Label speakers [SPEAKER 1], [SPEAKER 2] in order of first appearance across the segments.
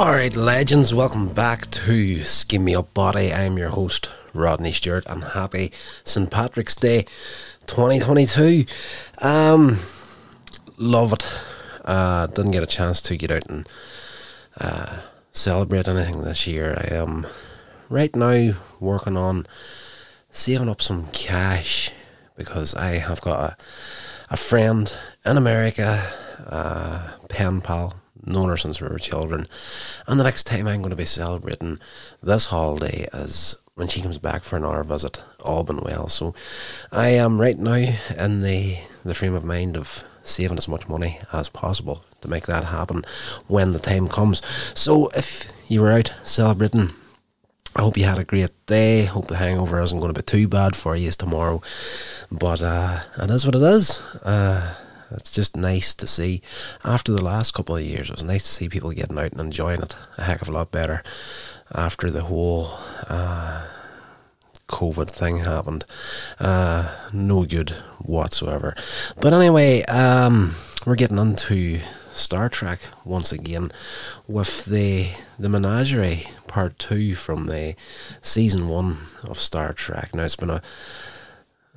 [SPEAKER 1] Alright, legends, welcome back to Skin Me Up Body. I'm your host, Rodney Stewart, and happy St. Patrick's Day 2022. Um, love it. Uh, didn't get a chance to get out and uh, celebrate anything this year. I am right now working on saving up some cash because I have got a, a friend in America, uh, pen pal, known her since we were children. And the next time I'm going to be celebrating this holiday is when she comes back for an hour visit, all been well. So I am right now in the, the frame of mind of saving as much money as possible to make that happen when the time comes. So if you were out celebrating, I hope you had a great day. Hope the hangover isn't going to be too bad for you tomorrow. But uh, it is what it is. Uh, it's just nice to see. After the last couple of years, it was nice to see people getting out and enjoying it a heck of a lot better. After the whole uh, COVID thing happened, uh, no good whatsoever. But anyway, um, we're getting into Star Trek once again with the the Menagerie Part Two from the season one of Star Trek. Now it's been a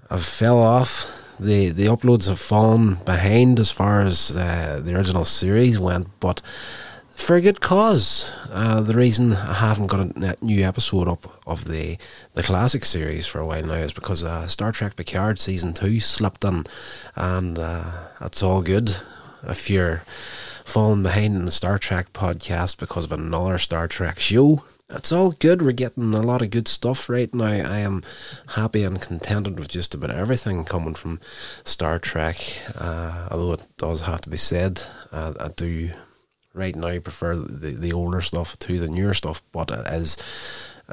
[SPEAKER 1] I fell off the the uploads have fallen behind as far as uh, the original series went, but for a good cause. Uh, the reason I haven't got a new episode up of the the classic series for a while now is because uh, Star Trek Picard season two slipped in, and uh, that's all good. If you're falling behind in the Star Trek podcast because of another Star Trek show, it's all good. We're getting a lot of good stuff right now. I am happy and contented with just about everything coming from Star Trek. Uh, although it does have to be said, uh, I do right now prefer the, the older stuff to the newer stuff, but it is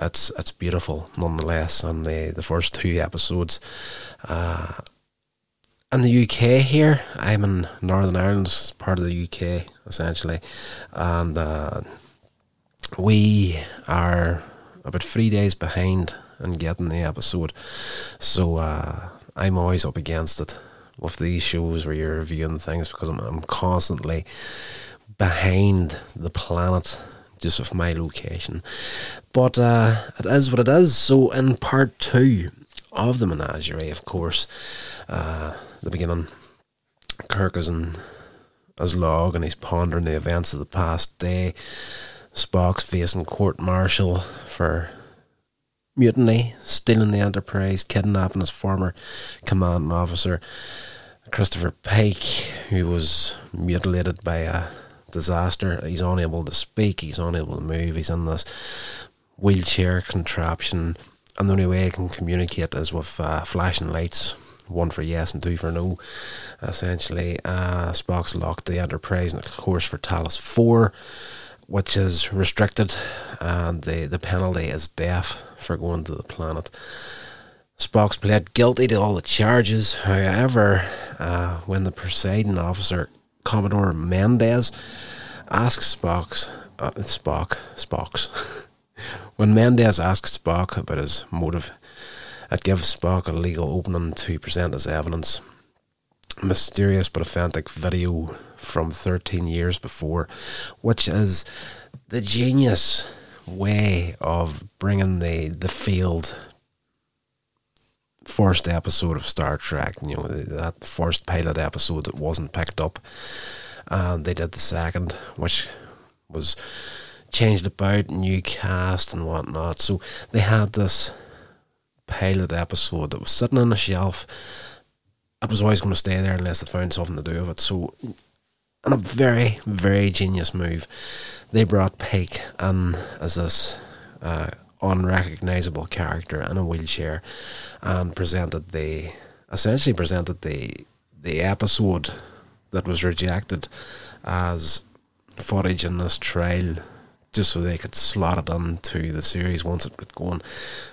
[SPEAKER 1] it's it's beautiful nonetheless. And the the first two episodes. Uh, in the UK here, I'm in Northern Ireland, part of the UK essentially, and uh, we are about three days behind in getting the episode, so uh, I'm always up against it with these shows where you're reviewing things because I'm, I'm constantly behind the planet just with my location. But uh, it is what it is. So in part two of the menagerie, of course, uh, the beginning, Kirk is in his log and he's pondering the events of the past day. Spock's facing court martial for mutiny, stealing the Enterprise, kidnapping his former commanding officer, Christopher Pike, who was mutilated by a disaster. He's unable to speak, he's unable to move, he's in this wheelchair contraption, and the only way he can communicate is with uh, flashing lights. One for yes and two for no. Essentially, uh, Spock's locked the Enterprise in a course for Talos 4 which is restricted, and the, the penalty is death for going to the planet. Spock's pled guilty to all the charges. However, uh, when the presiding officer, Commodore Mendez, asks Spock's uh, Spock Spock's when Mendez asks Spock about his motive, it gives Spock a legal opening to present his evidence mysterious but authentic video from 13 years before, which is the genius way of bringing the, the field first episode of Star Trek, you know, that first pilot episode that wasn't picked up. And they did the second, which was changed about, new cast and whatnot. So they had this pilot episode that was sitting on a shelf it was always going to stay there unless they found something to do with it. So, and a very, very genius move, they brought Pike in as this uh, unrecognizable character in a wheelchair and presented the, essentially presented the, the episode that was rejected as footage in this trial just so they could slot it into the series once it got going.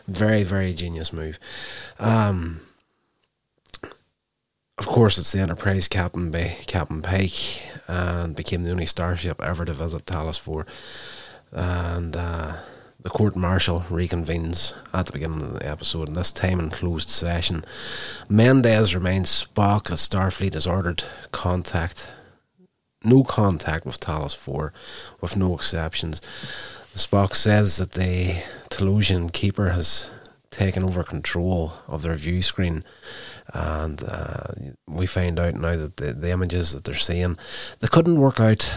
[SPEAKER 1] Very, very genius move. Um, of course, it's the Enterprise captain by Captain Pike, and became the only starship ever to visit Talos 4. And uh, the court martial reconvenes at the beginning of the episode, and this time in closed session. Mendez reminds Spock that Starfleet has ordered contact no contact with Talos 4, with no exceptions. Spock says that the Talosian keeper has taken over control of their view screen, and uh, we find out now that the, the images that they're seeing they couldn't work out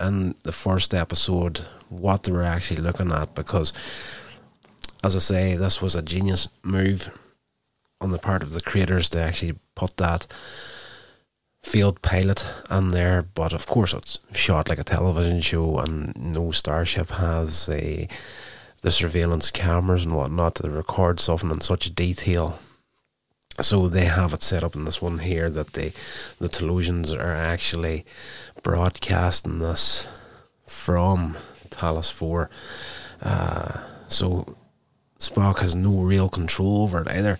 [SPEAKER 1] in the first episode what they were actually looking at because, as I say, this was a genius move on the part of the creators to actually put that field pilot in there, but of course it's shot like a television show, and no starship has a the surveillance cameras and whatnot to record something in such detail. So they have it set up in this one here that the the Talosians are actually broadcasting this from Talos Four. Uh, so Spock has no real control over it either.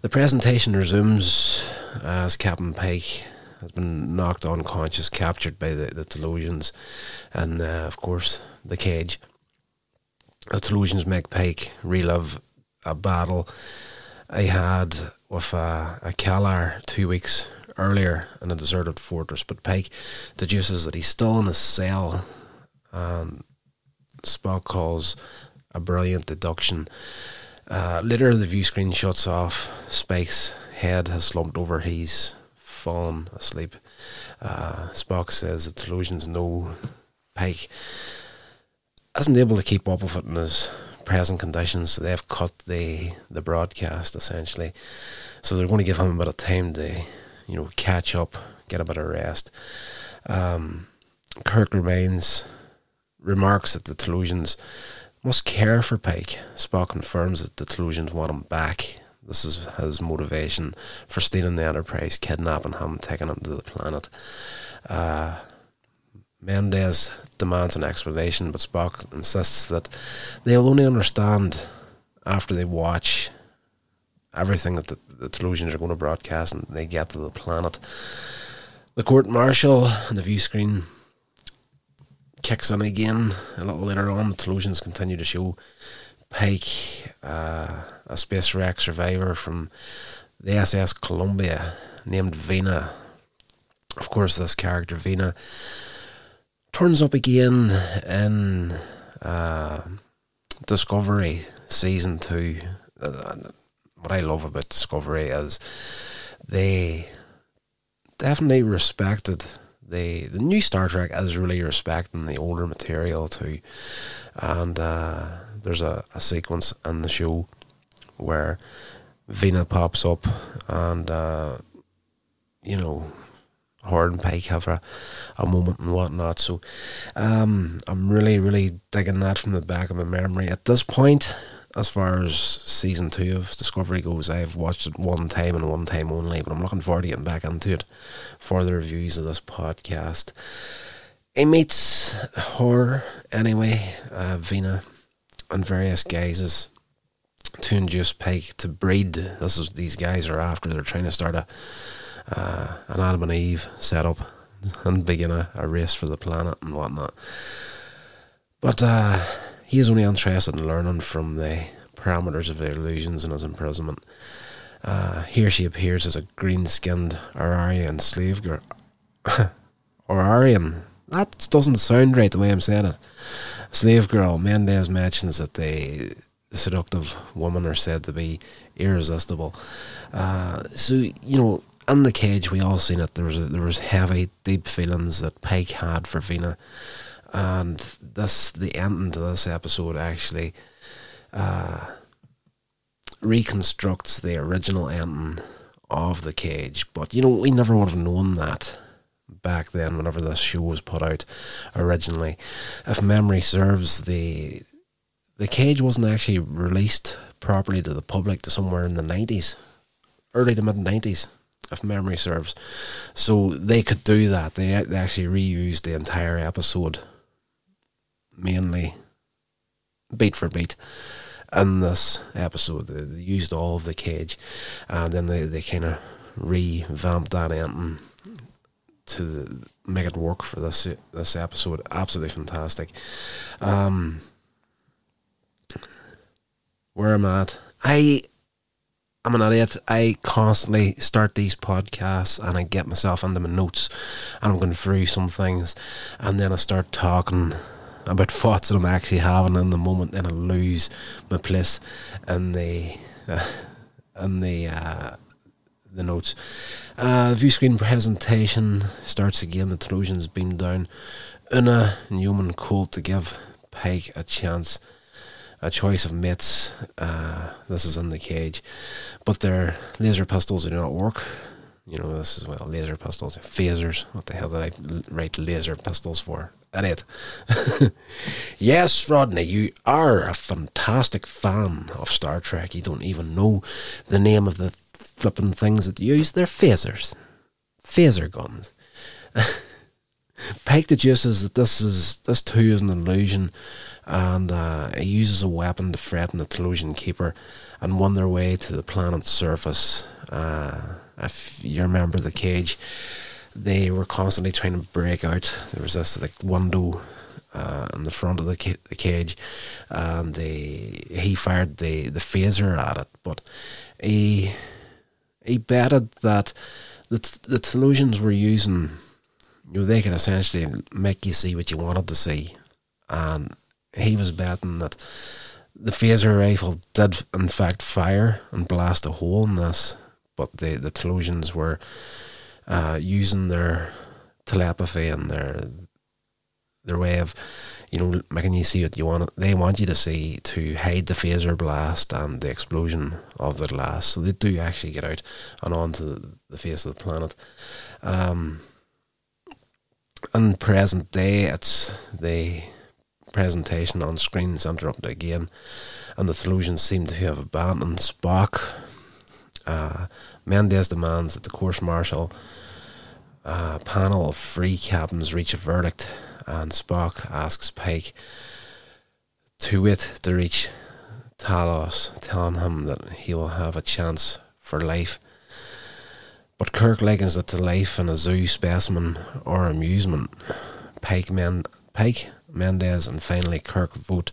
[SPEAKER 1] The presentation resumes as Captain Pike has been knocked unconscious, captured by the, the Talosians, and uh, of course the cage. The Talosians make Pike relive a battle I had with a, a Kalar two weeks earlier in a deserted fortress, but Pike deduces that he's still in his cell, and Spock calls a brilliant deduction. Uh, later, the view screen shuts off. Spike's head has slumped over. He's fallen asleep. Uh, Spock says that Talosians know Pike isn't able to keep up with it in his present conditions, so they've cut the the broadcast essentially. So they're going to give him a bit of time to, you know, catch up, get a bit of rest. Um, Kirk remains remarks that the Talosians must care for Pike. Spock confirms that the Talosians want him back this is his motivation for stealing the Enterprise, kidnapping him, taking him to the planet. Uh, Mendez demands an explanation, but Spock insists that they'll only understand after they watch everything that the, the Talosians are going to broadcast and they get to the planet. The court martial and the view screen kicks in again a little later on. The Talosians continue to show Pike, uh, a space wreck survivor from the SS Columbia named Vina. Of course, this character, Vina, turns up again in uh, Discovery Season 2. Uh, what I love about Discovery is they definitely respected the the new Star Trek is really respecting the older material too, and uh, there's a, a sequence in the show where Vina pops up and uh, you know Horn Pike have a, a moment and whatnot. So um, I'm really, really digging that from the back of my memory. At this point, as far as season two of Discovery goes, I've watched it one time and one time only, but I'm looking forward to getting back into it for the reviews of this podcast. It meets horror anyway, uh, Vina and various guises to induce Pike to breed. This is these guys are after. They're trying to start a uh, an Adam and Eve setup and begin a, a race for the planet and whatnot. But uh, he is only interested in learning from the parameters of the illusions in his imprisonment. Uh, here she appears as a green-skinned Ararian slave girl. Ararian. That doesn't sound right the way I'm saying it. Slave girl. Mendez mentions that the seductive women are said to be irresistible. Uh, so you know, in the cage, we all seen it. There was a, there was heavy, deep feelings that Pike had for Vina, and this the ending to this episode actually uh, reconstructs the original ending of the cage. But you know, we never would have known that back then whenever this show was put out originally. If memory serves, the the cage wasn't actually released properly to the public to somewhere in the nineties, early to mid nineties, if memory serves. So they could do that. They they actually reused the entire episode, mainly beat for beat. In this episode, they used all of the cage, and then they, they kind of revamped that ending to make it work for this this episode. Absolutely fantastic. Um, where I'm at, I I'm an idiot. I constantly start these podcasts and I get myself into my notes and I'm going through some things and then I start talking about thoughts that I'm actually having in the moment and I lose my place in the uh, in the uh, the notes. Uh, the view screen presentation starts again. The Trojans beam down. Una Newman called to give Pike a chance a choice of mates. Uh, this is in the cage, but their laser pistols do not work. You know, this is well, laser pistols, phasers. What the hell did I write laser pistols for? Idiot. yes, Rodney, you are a fantastic fan of Star Trek. You don't even know the name of the flipping things that you use. They're phasers, phaser guns. Pike deduces that this is this too is an illusion and uh, he uses a weapon to threaten the Talosian keeper and won their way to the planet's surface. Uh, if you remember the cage, they were constantly trying to break out. There was this like window uh, in the front of the, ca- the cage, and they, he fired the, the phaser at it, but he he betted that the the Talosians were using, you know, they could essentially make you see what you wanted to see, and he was betting that the phaser rifle did in fact fire and blast a hole in this, but the the Talosians were uh, using their telepathy and their their way of you know making you see what you want. They want you to see to hide the phaser blast and the explosion of the glass. So they do actually get out and onto the, the face of the planet. Um, in present day, it's the presentation on screen is interrupted again, and the Talosians seem to have abandoned Spock. Uh, demands that the court martial uh, panel of free captains reach a verdict, and Spock asks Pike to wait to reach Talos, telling him that he will have a chance for life. But Kirk likens it to life in a zoo specimen or amusement. Pike, men, Pike Mendez, and finally Kirk vote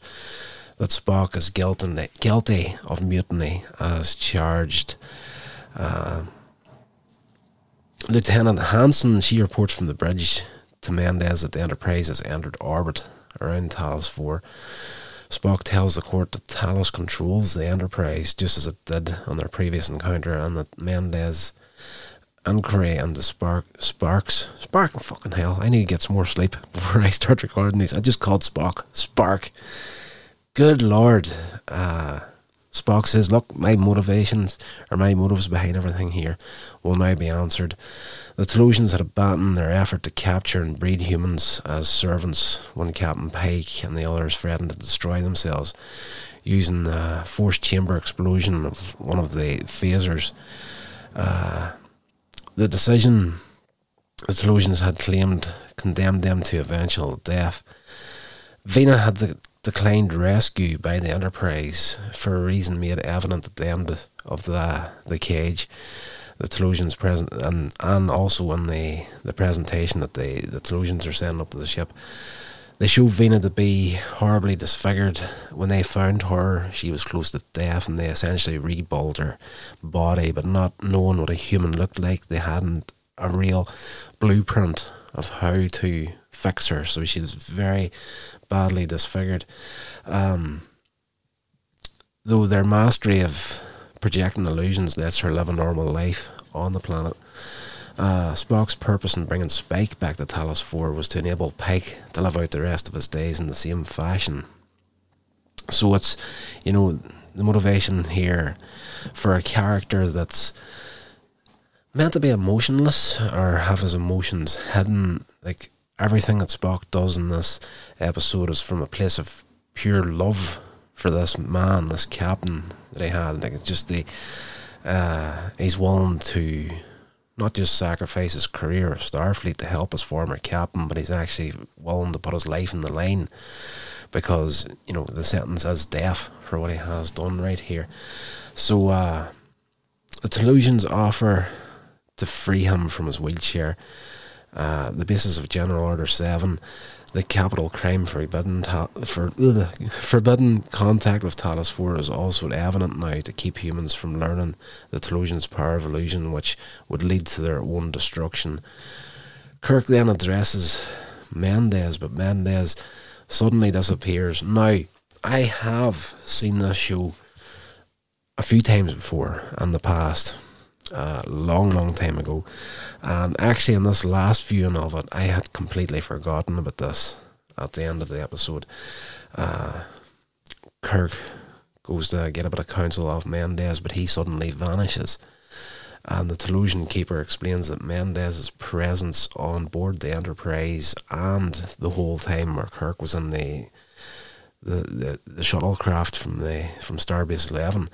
[SPEAKER 1] that Spock is guilty, guilty of mutiny as charged. Uh, Lieutenant Hansen, she reports from the bridge to Mendez that the Enterprise has entered orbit around Talos 4. Spock tells the court that Talos controls the Enterprise just as it did on their previous encounter and that Mendez Inquiry and the Spark Sparks Spark fucking hell. I need to get some more sleep before I start recording these. I just called Spock Spark. Good lord. Uh, Spock says, Look, my motivations or my motives behind everything here will now be answered. The Talosians had abandoned their effort to capture and breed humans as servants when Captain Pike and the others threatened to destroy themselves using the forced chamber explosion of one of the phasers. Uh, the decision the Talosians had claimed condemned them to eventual death. Vina had de- declined rescue by the Enterprise for a reason made evident at the end of the the cage. The Talosians present and and also in the, the presentation that the Talosians are sending up to the ship. They showed Vina to be horribly disfigured. When they found her, she was close to death, and they essentially rebuilt her body, but not knowing what a human looked like. They hadn't a real blueprint of how to fix her, so she was very badly disfigured. Um, though their mastery of projecting illusions lets her live a normal life on the planet. Uh, Spock's purpose in bringing Spike back to Talos 4 was to enable Pike to live out the rest of his days in the same fashion. So it's, you know, the motivation here for a character that's meant to be emotionless or have his emotions hidden. Like everything that Spock does in this episode is from a place of pure love for this man, this captain that he had. Like it's just the uh, he's willing to not just sacrifice his career of Starfleet to help his former captain, but he's actually willing to put his life in the line because you know the sentence is death for what he has done right here. So uh, the Talosians offer to free him from his wheelchair. Uh, the basis of General Order Seven, the capital crime forbidden ta- for ugh, forbidden contact with Talos Four is also evident now to keep humans from learning the Talosians' power of illusion, which would lead to their own destruction. Kirk then addresses Mendez, but Mendez suddenly disappears. Now, I have seen this show a few times before in the past, a long, long time ago. And actually, in this last viewing of it, I had completely forgotten about this at the end of the episode. Uh, Kirk goes to get a bit of counsel of Mendez, but he suddenly vanishes. And the Talosian keeper explains that Mendez's presence on board the Enterprise and the whole time where Kirk was in the the, the, the shuttlecraft from the from Starbase Eleven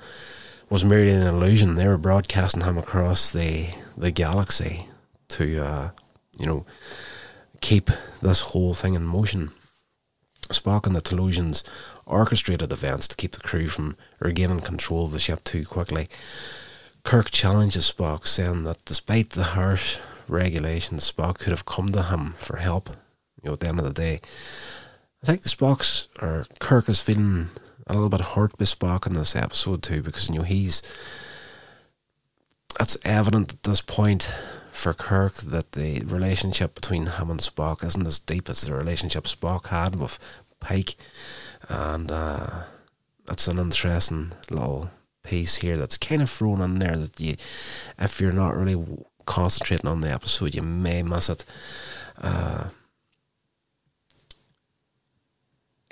[SPEAKER 1] was merely an illusion. They were broadcasting him across the the galaxy to uh, you know keep this whole thing in motion. Spock and the Talosians orchestrated events to keep the crew from regaining control of the ship too quickly. Kirk challenges Spock, saying that despite the harsh regulations, Spock could have come to him for help. You know, at the end of the day, I think the Spock's or Kirk is feeling a little bit hurt by Spock in this episode too, because you know he's. It's evident at this point for Kirk that the relationship between him and Spock isn't as deep as the relationship Spock had with Pike, and uh, it's an interesting little piece here that's kind of thrown in there that you, if you're not really concentrating on the episode, you may miss it. Uh,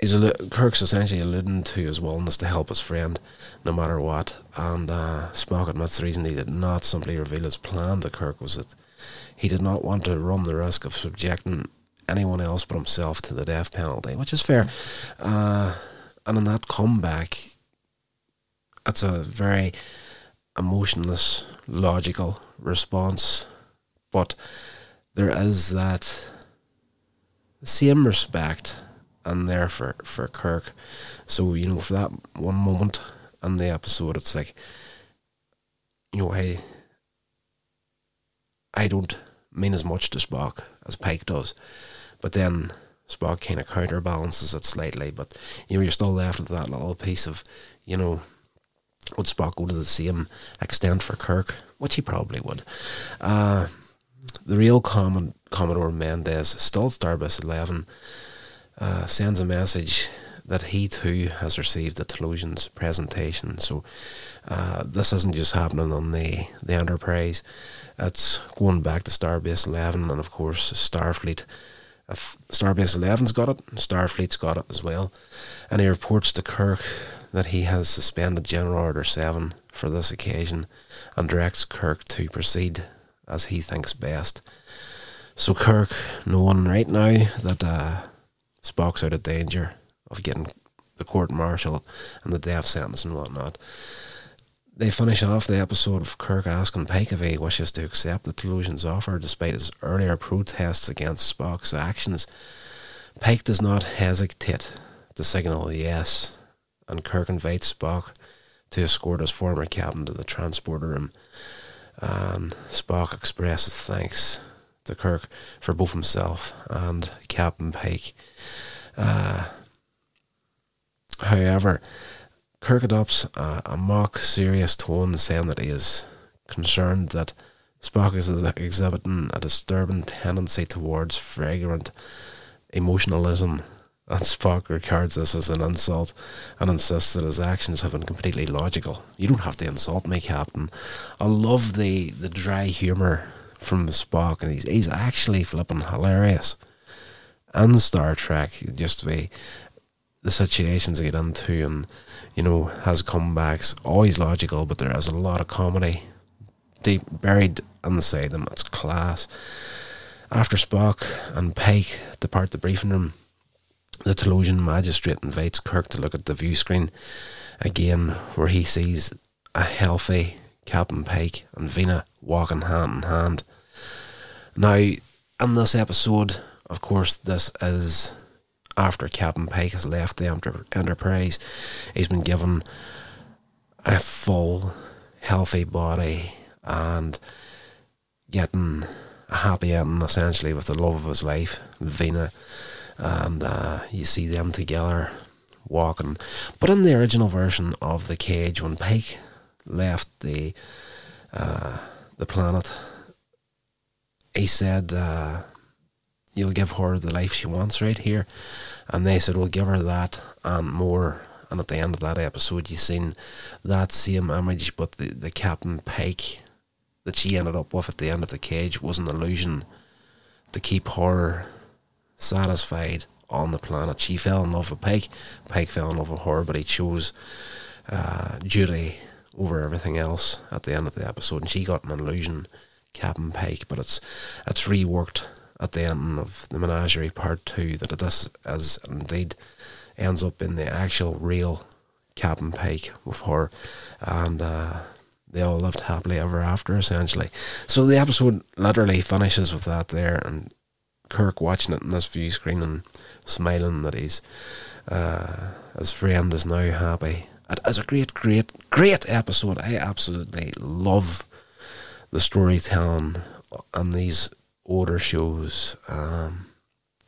[SPEAKER 1] he's Kirk's essentially alluding to his willingness to help his friend, no matter what. And uh, Spock admits the reason he did not simply reveal his plan to Kirk was that he did not want to run the risk of subjecting anyone else but himself to the death penalty, which is fair. Uh, and in that comeback, it's a very emotionless, logical response, but there is that same respect and there for, for Kirk. So, you know, for that one moment in the episode, it's like, you know, hey, I don't mean as much to Spock as Pike does. But then Spock kind of counterbalances it slightly. But, you know, you're still left with that little piece of, you know, would Spock go to the same extent for Kirk? Which he probably would. Uh, the real Commodore Mendez, still Starbase 11, uh, sends a message that he too has received the Talosian's presentation. So uh, this isn't just happening on the, the Enterprise, it's going back to Starbase 11 and, of course, Starfleet. If Starbase 11's got it, Starfleet's got it as well. And he reports to Kirk that he has suspended General Order 7 for this occasion and directs Kirk to proceed as he thinks best. So, Kirk, knowing right now that uh, Spock's out of danger of getting the court martial and the death sentence and whatnot, they finish off the episode of Kirk asking Pike if he wishes to accept the Talosian's offer despite his earlier protests against Spock's actions. Pike does not hesitate to signal yes and Kirk invites Spock to escort his former captain to the transporter room. And Spock expresses thanks to Kirk for both himself and Captain Pike. Uh, however, Kirk adopts a, a, mock serious tone, saying that he is concerned that Spock is exhibiting a disturbing tendency towards fragrant emotionalism and Spock regards this as an insult and insists that his actions have been completely logical. You don't have to insult me, Captain. I love the, the dry humour from Spock, and he's, he's actually flipping hilarious. And Star Trek, just the, the situations they get into, and, you know, has comebacks, always logical, but there is a lot of comedy deep buried inside them. It's class. After Spock and Pike depart the briefing room, the Talosian magistrate invites Kirk to look at the view screen again, where he sees a healthy Captain Pike and Vina walking hand in hand. Now, in this episode, of course, this is after Captain Pike has left the Enterprise. He's been given a full, healthy body and getting a happy ending essentially with the love of his life, Vina and uh, you see them together walking. But in the original version of the cage, when Pike left the uh, the planet, he said, uh, "You'll give her the life she wants right here," and they said, "We'll give her that and more." And at the end of that episode, you've seen that same image, but the, the Captain Pike that she ended up with at the end of the cage was an illusion to keep her satisfied on the planet. She fell in love with Pike. Pike fell in love with her, but he chose uh, duty over everything else at the end of the episode, and she got an illusion, Captain Pike. But it's it's reworked at the end of the Menagerie Part Two that this is indeed ends up in the actual real Captain Pike with her, and. Uh, they all lived happily ever after, essentially. So the episode literally finishes with that there, and Kirk watching it in this view screen and smiling that he's uh, his friend is now happy. It is a great, great, great episode. I absolutely love the storytelling on these older shows. Um,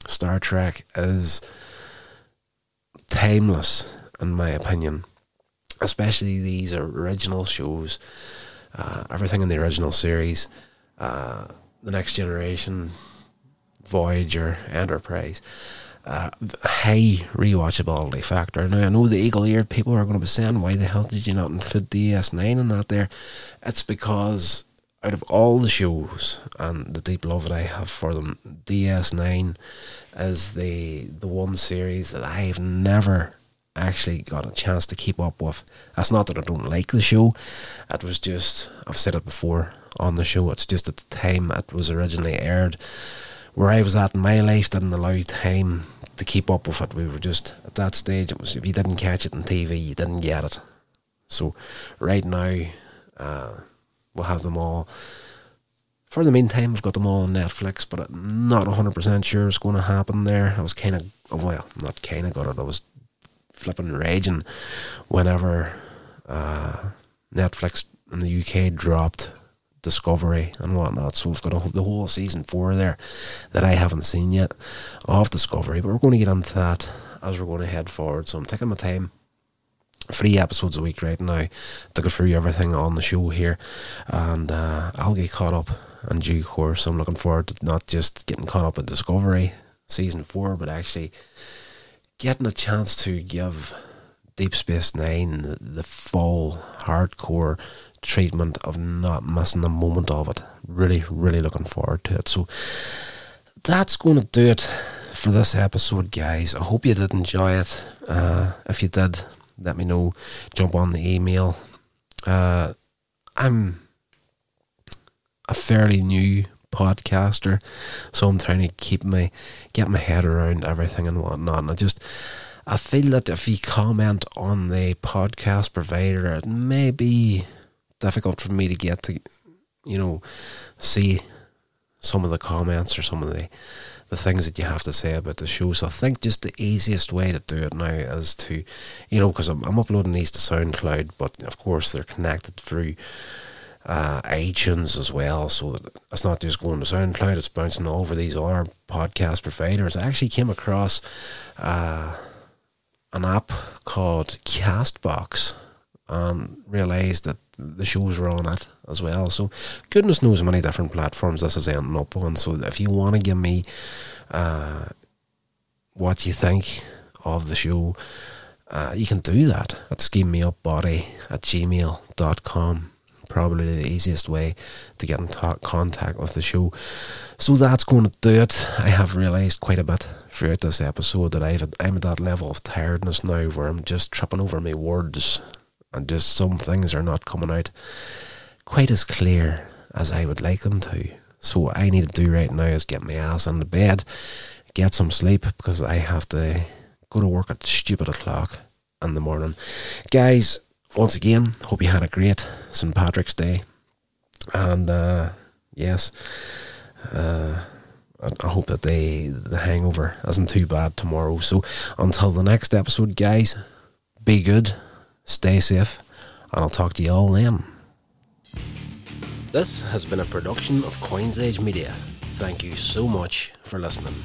[SPEAKER 1] Star Trek is timeless, in my opinion, especially these original shows. Uh, everything in the original series, uh, The Next Generation, Voyager, Enterprise uh, high rewatchability factor. Now I know the eagle eared people are going to be saying, "Why the hell did you not include DS9 in that?" There, it's because out of all the shows and the deep love that I have for them, DS9 is the the one series that I've never actually got a chance to keep up with. That's not that I don't like the show. It was just I've said it before on the show. It's just at the time it was originally aired where I was at in my life didn't allow time to keep up with it. We were just at that stage. It was if you didn't catch it on TV, you didn't get it. So right now, uh, we'll have them all. For the meantime, we've got them all on Netflix, but I'm not 100% sure it's going to happen there. I was kind of, well, not kind of got it, I was flipping raging whenever uh, Netflix in the UK dropped Discovery and whatnot. So we've got the whole season four there that I haven't seen yet of Discovery, but we're going to get into that as we're going to head forward. So I'm taking my time. Three episodes a week right now to go through everything on the show here, and uh, I'll get caught up in due course. I'm looking forward to not just getting caught up with Discovery season four, but actually getting a chance to give Deep Space Nine the, full hardcore treatment of not missing a moment of it. Really, really looking forward to it. So that's going to do it for this episode, guys. I hope you did enjoy it. Uh, if you did, let me know. Jump on the email. Uh, I'm a fairly new podcaster, so I'm trying to keep my get my head around everything and whatnot. And I just I feel that if you comment on the podcast provider, it may be difficult for me to get to, you know, see some of the comments or some of the the things that you have to say about the show. So I think just the easiest way to do it now is to, you know, because I'm, I'm uploading these to SoundCloud, but of course they're connected through uh, iTunes as well. So it's not just going to SoundCloud; it's bouncing all over these other podcast providers. I actually came across uh, an app called Castbox and realised that the shows were on it as well. So goodness knows how many different platforms this is ending up on. So if you want to give me uh, what you think of the show, uh, you can do that at schemmeupbody at gmail.com. Probably the easiest way to get in t- contact with the show. So that's going to do it. I have realised quite a bit throughout this episode that I've, I'm at that level of tiredness now where I'm just tripping over my words and just some things are not coming out quite as clear as I would like them to. So what I need to do right now is get my ass in the bed, get some sleep because I have to go to work at stupid o'clock in the morning. Guys, once again, hope you had a great St. Patrick's Day. And uh, yes, uh, I hope that they, the hangover isn't too bad tomorrow. So until the next episode, guys, be good Stay safe, and I'll talk to you all then. This has been a production of Coins Media. Thank you so much for listening.